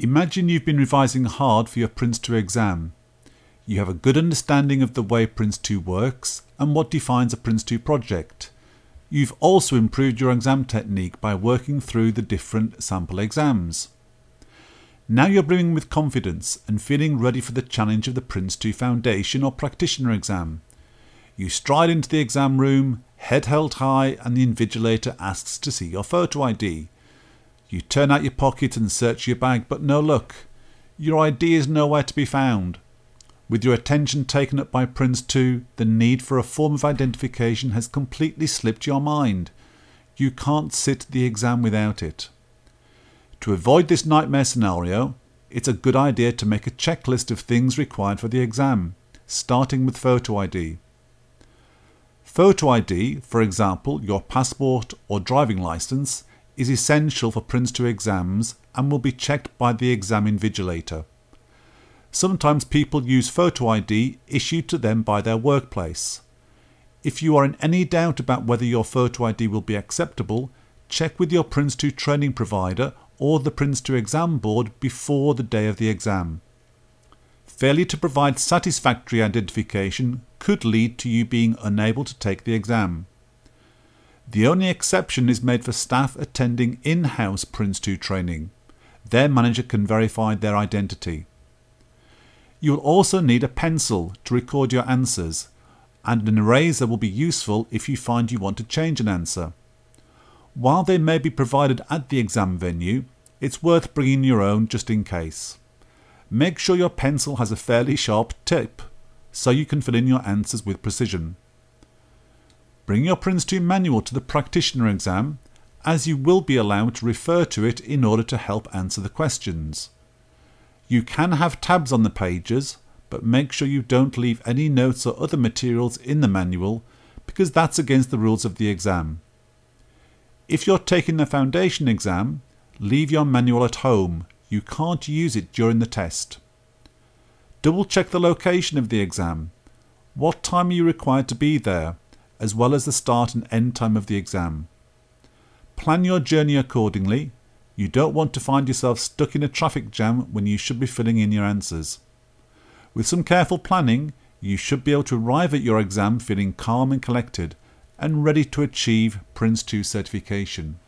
Imagine you've been revising hard for your Prince 2 exam. You have a good understanding of the way Prince 2 works and what defines a Prince 2 project. You've also improved your exam technique by working through the different sample exams. Now you're brimming with confidence and feeling ready for the challenge of the Prince 2 Foundation or Practitioner exam. You stride into the exam room, head held high, and the invigilator asks to see your photo ID. You turn out your pocket and search your bag, but no luck. Your ID is nowhere to be found. With your attention taken up by Prince 2, the need for a form of identification has completely slipped your mind. You can't sit the exam without it. To avoid this nightmare scenario, it's a good idea to make a checklist of things required for the exam, starting with photo ID. Photo ID, for example your passport or driving licence, is essential for Prince 2 exams and will be checked by the exam invigilator. Sometimes people use photo ID issued to them by their workplace. If you are in any doubt about whether your photo ID will be acceptable, check with your Prince 2 training provider or the Prince 2 exam board before the day of the exam. Failure to provide satisfactory identification could lead to you being unable to take the exam. The only exception is made for staff attending in house Prince 2 training. Their manager can verify their identity. You will also need a pencil to record your answers, and an eraser will be useful if you find you want to change an answer. While they may be provided at the exam venue, it's worth bringing your own just in case. Make sure your pencil has a fairly sharp tip so you can fill in your answers with precision. Bring your Prince 2 manual to the practitioner exam as you will be allowed to refer to it in order to help answer the questions. You can have tabs on the pages, but make sure you don't leave any notes or other materials in the manual because that's against the rules of the exam. If you're taking the foundation exam, leave your manual at home. You can't use it during the test. Double check the location of the exam. What time are you required to be there, as well as the start and end time of the exam. Plan your journey accordingly. You don't want to find yourself stuck in a traffic jam when you should be filling in your answers. With some careful planning, you should be able to arrive at your exam feeling calm and collected and ready to achieve Prince 2 certification.